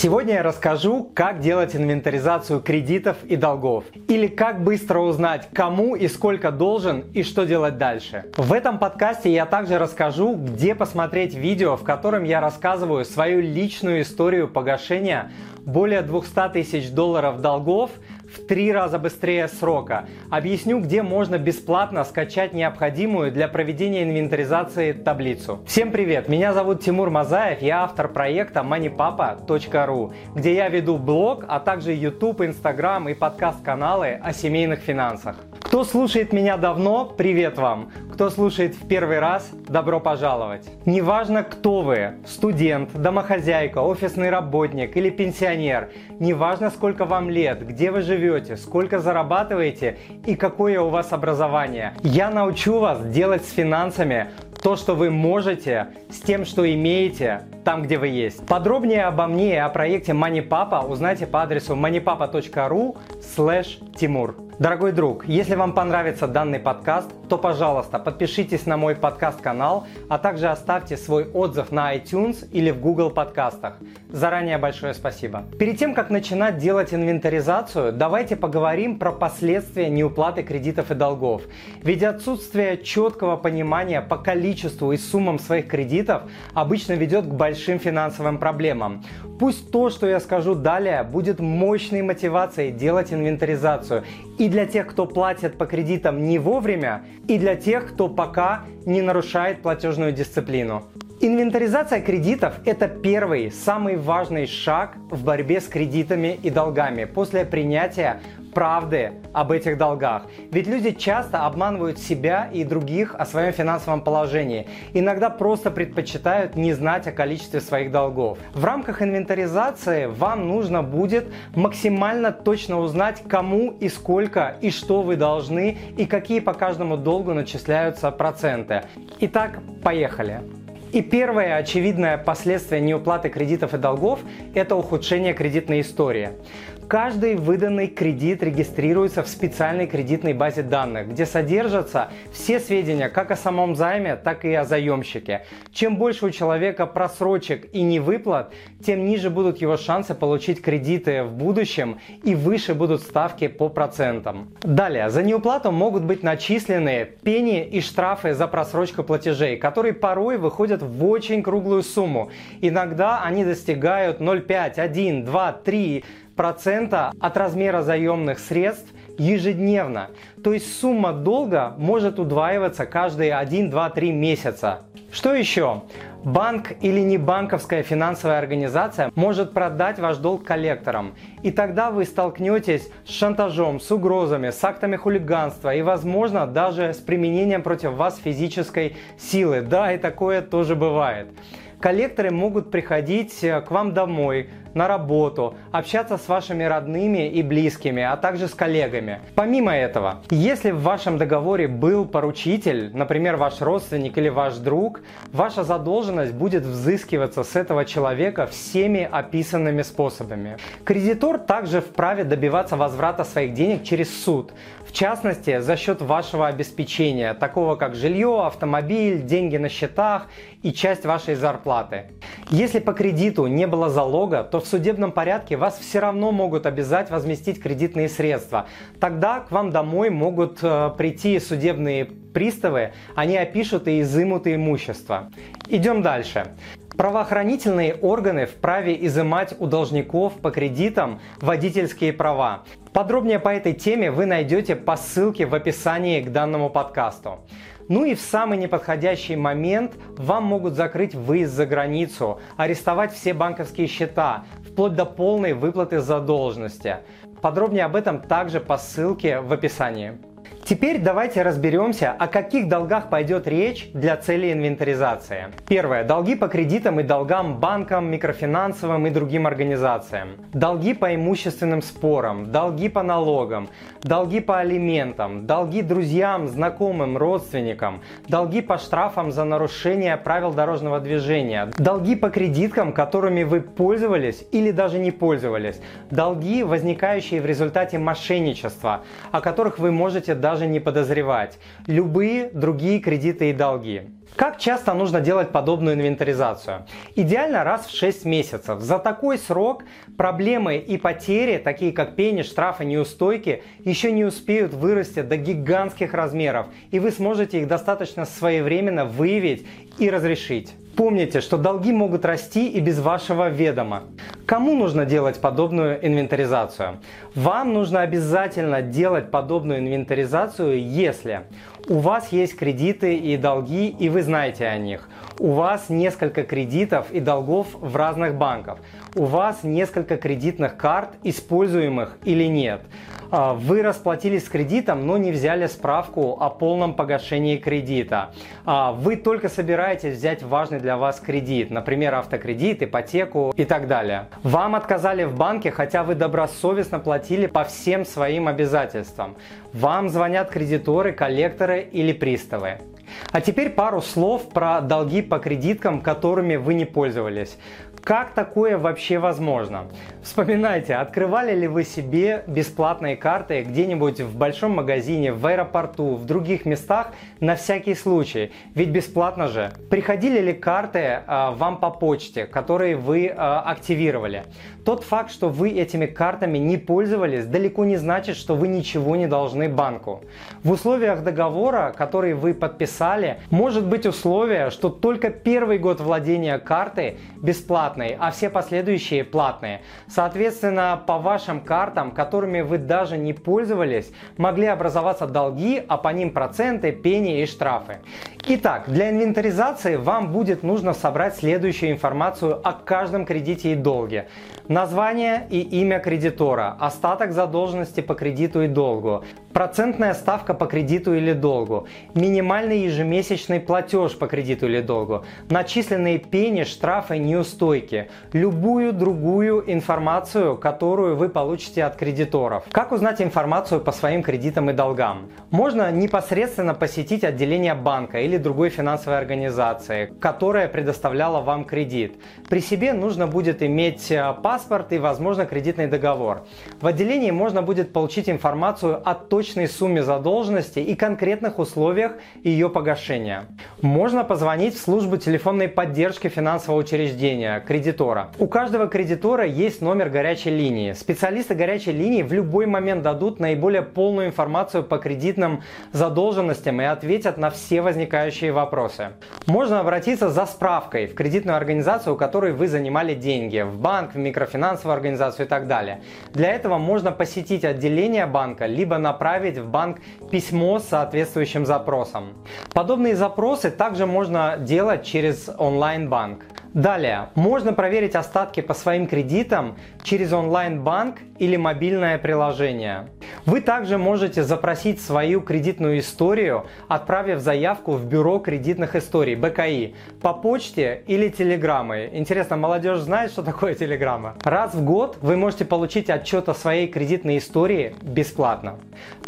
Сегодня я расскажу, как делать инвентаризацию кредитов и долгов. Или как быстро узнать, кому и сколько должен и что делать дальше. В этом подкасте я также расскажу, где посмотреть видео, в котором я рассказываю свою личную историю погашения более 200 тысяч долларов долгов в три раза быстрее срока. Объясню, где можно бесплатно скачать необходимую для проведения инвентаризации таблицу. Всем привет, меня зовут Тимур Мазаев, я автор проекта moneypapa.ru, где я веду блог, а также YouTube, Instagram и подкаст-каналы о семейных финансах. Кто слушает меня давно, привет вам. Кто слушает в первый раз, добро пожаловать. Неважно, кто вы, студент, домохозяйка, офисный работник или пенсионер, неважно, сколько вам лет, где вы живете, сколько зарабатываете и какое у вас образование. Я научу вас делать с финансами то, что вы можете, с тем, что имеете, там, где вы есть. Подробнее обо мне и о проекте MoneyPapa узнайте по адресу moneypapa.ru slash Тимур. Дорогой друг, если вам понравится данный подкаст, то, пожалуйста, подпишитесь на мой подкаст-канал, а также оставьте свой отзыв на iTunes или в Google подкастах. Заранее большое спасибо. Перед тем, как начинать делать инвентаризацию, давайте поговорим про последствия неуплаты кредитов и долгов. Ведь отсутствие четкого понимания по количеству и суммам своих кредитов обычно ведет к большим финансовым проблемам. Пусть то, что я скажу далее, будет мощной мотивацией делать инвентаризацию и для тех, кто платит по кредитам не вовремя, и для тех, кто пока не нарушает платежную дисциплину. Инвентаризация кредитов – это первый, самый важный шаг в борьбе с кредитами и долгами после принятия правды об этих долгах. Ведь люди часто обманывают себя и других о своем финансовом положении. Иногда просто предпочитают не знать о количестве своих долгов. В рамках инвентаризации вам нужно будет максимально точно узнать, кому и сколько и что вы должны и какие по каждому долгу начисляются проценты. Итак, поехали. И первое очевидное последствие неуплаты кредитов и долгов – это ухудшение кредитной истории. Каждый выданный кредит регистрируется в специальной кредитной базе данных, где содержатся все сведения как о самом займе, так и о заемщике. Чем больше у человека просрочек и невыплат, тем ниже будут его шансы получить кредиты в будущем и выше будут ставки по процентам. Далее, за неуплату могут быть начислены пени и штрафы за просрочку платежей, которые порой выходят в очень круглую сумму. Иногда они достигают 0,5, 1, 2, 3 процента от размера заемных средств ежедневно. То есть сумма долга может удваиваться каждые 1, 2, 3 месяца. Что еще? Банк или не банковская финансовая организация может продать ваш долг коллекторам. И тогда вы столкнетесь с шантажом, с угрозами, с актами хулиганства и, возможно, даже с применением против вас физической силы. Да, и такое тоже бывает. Коллекторы могут приходить э, к вам домой, на работу, общаться с вашими родными и близкими, а также с коллегами. Помимо этого, если в вашем договоре был поручитель, например, ваш родственник или ваш друг, ваша задолженность будет взыскиваться с этого человека всеми описанными способами. Кредитор также вправе добиваться возврата своих денег через суд, в частности, за счет вашего обеспечения, такого как жилье, автомобиль, деньги на счетах и часть вашей зарплаты. Если по кредиту не было залога, то в судебном порядке вас все равно могут обязать возместить кредитные средства. Тогда к вам домой могут э, прийти судебные приставы, они опишут и изымут имущество. Идем дальше. Правоохранительные органы вправе изымать у должников по кредитам водительские права. Подробнее по этой теме вы найдете по ссылке в описании к данному подкасту. Ну и в самый неподходящий момент вам могут закрыть выезд за границу, арестовать все банковские счета, вплоть до полной выплаты задолженности. Подробнее об этом также по ссылке в описании. Теперь давайте разберемся, о каких долгах пойдет речь для цели инвентаризации. Первое. Долги по кредитам и долгам банкам, микрофинансовым и другим организациям. Долги по имущественным спорам, долги по налогам, долги по алиментам, долги друзьям, знакомым, родственникам, долги по штрафам за нарушение правил дорожного движения, долги по кредиткам, которыми вы пользовались или даже не пользовались, долги, возникающие в результате мошенничества, о которых вы можете даже даже не подозревать любые другие кредиты и долги. Как часто нужно делать подобную инвентаризацию? Идеально раз в 6 месяцев. За такой срок проблемы и потери, такие как пени, штрафы, неустойки, еще не успеют вырасти до гигантских размеров, и вы сможете их достаточно своевременно выявить и разрешить. Помните, что долги могут расти и без вашего ведома. Кому нужно делать подобную инвентаризацию? Вам нужно обязательно делать подобную инвентаризацию, если у вас есть кредиты и долги, и вы знаете о них. У вас несколько кредитов и долгов в разных банках. У вас несколько кредитных карт, используемых или нет. А, вы расплатились с кредитом, но не взяли справку о полном погашении кредита. А, вы только собираетесь взять важный для вас кредит, например, автокредит, ипотеку и так далее. Вам отказали в банке, хотя вы добросовестно платили по всем своим обязательствам. Вам звонят кредиторы, коллекторы или приставы. А теперь пару слов про долги по кредиткам, которыми вы не пользовались. Как такое вообще возможно? Вспоминайте, открывали ли вы себе бесплатные карты где-нибудь в большом магазине, в аэропорту, в других местах на всякий случай? Ведь бесплатно же. Приходили ли карты э, вам по почте, которые вы э, активировали? Тот факт, что вы этими картами не пользовались, далеко не значит, что вы ничего не должны банку. В условиях договора, который вы подписали, может быть условие, что только первый год владения картой бесплатный, а все последующие платные. Соответственно, по вашим картам, которыми вы даже не пользовались, могли образоваться долги, а по ним проценты, пени и штрафы. Итак, для инвентаризации вам будет нужно собрать следующую информацию о каждом кредите и долге. Название и имя кредитора, остаток задолженности по кредиту и долгу, процентная ставка по кредиту или долгу, минимальный ежемесячный платеж по кредиту или долгу, начисленные пени, штрафы, неустойки, любую другую информацию, которую вы получите от кредиторов. Как узнать информацию по своим кредитам и долгам? Можно непосредственно посетить отделение банка или другой финансовой организации, которая предоставляла вам кредит. При себе нужно будет иметь э, паспорт и, возможно, кредитный договор. В отделении можно будет получить информацию о точной сумме задолженности и конкретных условиях ее погашения. Можно позвонить в службу телефонной поддержки финансового учреждения, кредитора. У каждого кредитора есть номер горячей линии. Специалисты горячей линии в любой момент дадут наиболее полную информацию по кредитным задолженностям и ответят на все возникающие вопросы. Можно обратиться за справкой в кредитную организацию, у которой вы занимали деньги, в банк, в микрофинансовую организацию и так далее. Для этого можно посетить отделение банка, либо направить в банк письмо с соответствующим запросом. Подобные запросы также можно делать через онлайн-банк. Далее, можно проверить остатки по своим кредитам через онлайн-банк или мобильное приложение. Вы также можете запросить свою кредитную историю, отправив заявку в Бюро кредитных историй, БКИ, по почте или телеграммой. Интересно, молодежь знает, что такое телеграмма? Раз в год вы можете получить отчет о своей кредитной истории бесплатно.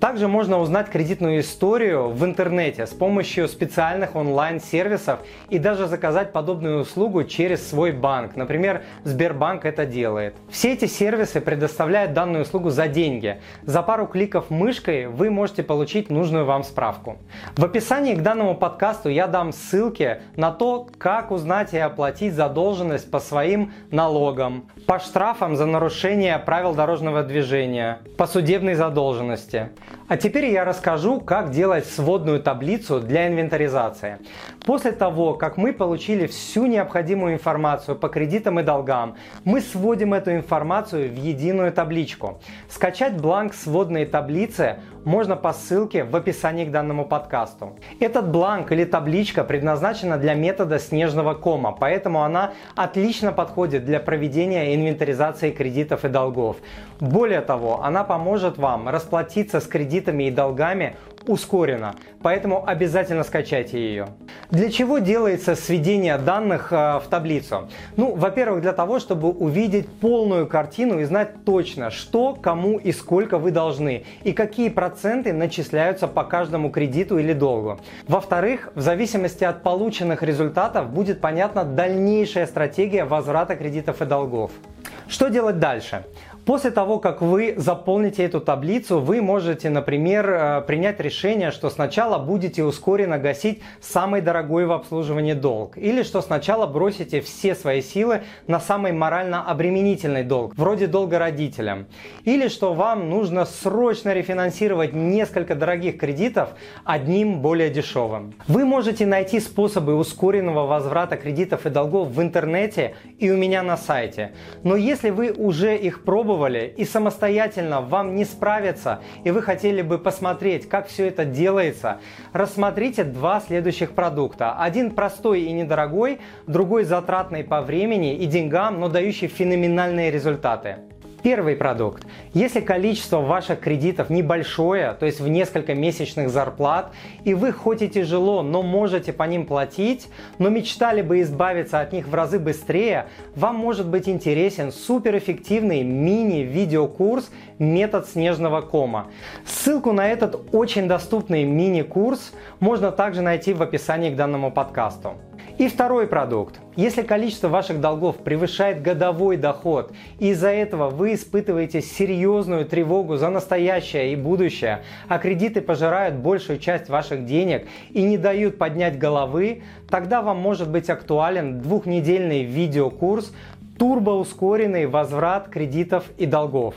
Также можно узнать кредитную историю в интернете с помощью специальных онлайн-сервисов и даже заказать подобную услугу через свой банк. Например, Сбербанк это делает. Все эти сервисы предоставляют данную услугу за деньги. За пару кликов мышкой вы можете получить нужную вам справку. В описании к данному подкасту я дам ссылки на то, как узнать и оплатить задолженность по своим налогам, по штрафам за нарушение правил дорожного движения, по судебной задолженности. А теперь я расскажу, как делать сводную таблицу для инвентаризации. После того, как мы получили всю необходимую информацию по кредитам и долгам, мы сводим эту информацию в единую табличку. Скачать бланк сводной таблицы можно по ссылке в описании к данному подкасту. Этот бланк или табличка предназначена для метода снежного кома, поэтому она отлично подходит для проведения инвентаризации кредитов и долгов. Более того, она поможет вам расплатиться с кредитами и долгами ускоренно, поэтому обязательно скачайте ее. Для чего делается сведение данных э, в таблицу? Ну, во-первых, для того, чтобы увидеть полную картину и знать точно, что, кому и сколько вы должны, и какие проценты начисляются по каждому кредиту или долгу. Во-вторых, в зависимости от полученных результатов будет понятна дальнейшая стратегия возврата кредитов и долгов. Что делать дальше? После того, как вы заполните эту таблицу, вы можете, например, э, принять решение, что сначала будете ускоренно гасить самый дорогой в обслуживании долг, или что сначала бросите все свои силы на самый морально обременительный долг, вроде долга родителям, или что вам нужно срочно рефинансировать несколько дорогих кредитов одним более дешевым. Вы можете найти способы ускоренного возврата кредитов и долгов в интернете и у меня на сайте. Но если вы уже их пробовали, пробовали и самостоятельно вам не справиться, и вы хотели бы посмотреть, как все это делается, рассмотрите два следующих продукта. Один простой и недорогой, другой затратный по времени и деньгам, но дающий феноменальные результаты. Первый продукт. Если количество ваших кредитов небольшое, то есть в несколько месячных зарплат, и вы хоть и тяжело, но можете по ним платить, но мечтали бы избавиться от них в разы быстрее, вам может быть интересен суперэффективный мини-видеокурс «Метод снежного кома». Ссылку на этот очень доступный мини-курс можно также найти в описании к данному подкасту. И второй продукт. Если количество ваших долгов превышает годовой доход, и из-за этого вы испытываете серьезную тревогу за настоящее и будущее, а кредиты пожирают большую часть ваших денег и не дают поднять головы, тогда вам может быть актуален двухнедельный видеокурс «Турбоускоренный возврат кредитов и долгов».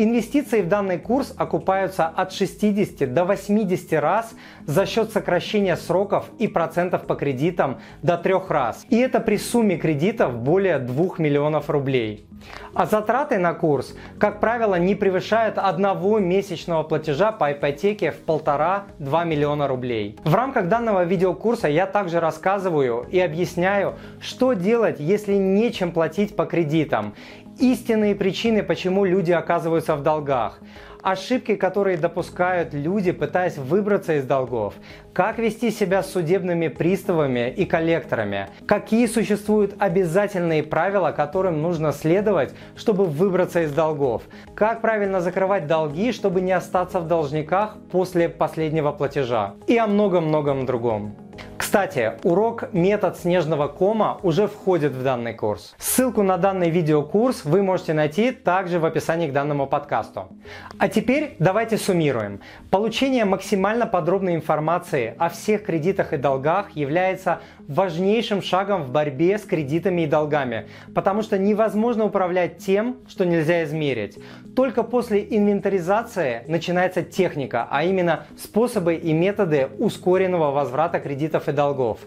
Инвестиции в данный курс окупаются от 60 до 80 раз за счет сокращения сроков и процентов по кредитам до трех раз. И это при сумме кредитов более 2 миллионов рублей. А затраты на курс, как правило, не превышают одного месячного платежа по ипотеке в 1,5-2 миллиона рублей. В рамках данного видеокурса я также рассказываю и объясняю, что делать, если нечем платить по кредитам истинные причины, почему люди оказываются в долгах, ошибки, которые допускают люди, пытаясь выбраться из долгов, как вести себя с судебными приставами и коллекторами, какие существуют обязательные правила, которым нужно следовать, чтобы выбраться из долгов, как правильно закрывать долги, чтобы не остаться в должниках после последнего платежа? И о многом-многом другом. Кстати, урок «Метод снежного кома» уже входит в данный курс. Ссылку на данный видеокурс вы можете найти также в описании к данному подкасту. А теперь давайте суммируем. Получение максимально подробной информации о всех кредитах и долгах является важнейшим шагом в борьбе с кредитами и долгами, потому что невозможно управлять тем, что нельзя измерить. Только после инвентаризации начинается техника, а именно способы и методы ускоренного возврата кредитов и долгов.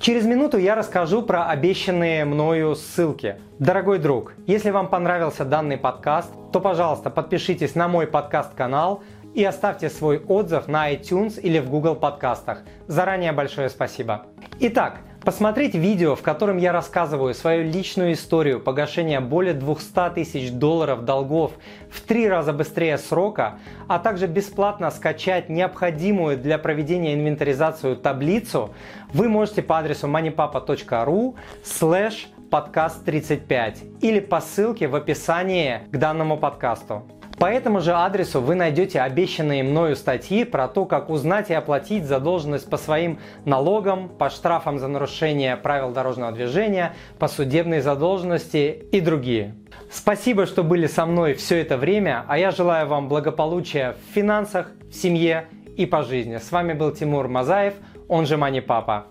Через минуту я расскажу про обещанные мною ссылки. Дорогой друг, если вам понравился данный подкаст, то, пожалуйста, подпишитесь на мой подкаст-канал и оставьте свой отзыв на iTunes или в Google подкастах. Заранее большое спасибо. Итак, Посмотреть видео, в котором я рассказываю свою личную историю погашения более 200 тысяч долларов долгов в три раза быстрее срока, а также бесплатно скачать необходимую для проведения инвентаризацию таблицу, вы можете по адресу moneypapa.ru slash подкаст 35 или по ссылке в описании к данному подкасту. По этому же адресу вы найдете обещанные мною статьи про то, как узнать и оплатить задолженность по своим налогам, по штрафам за нарушение правил дорожного движения, по судебной задолженности и другие. Спасибо, что были со мной все это время, а я желаю вам благополучия в финансах, в семье и по жизни. С вами был Тимур Мазаев, он же Мани Папа.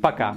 Пока.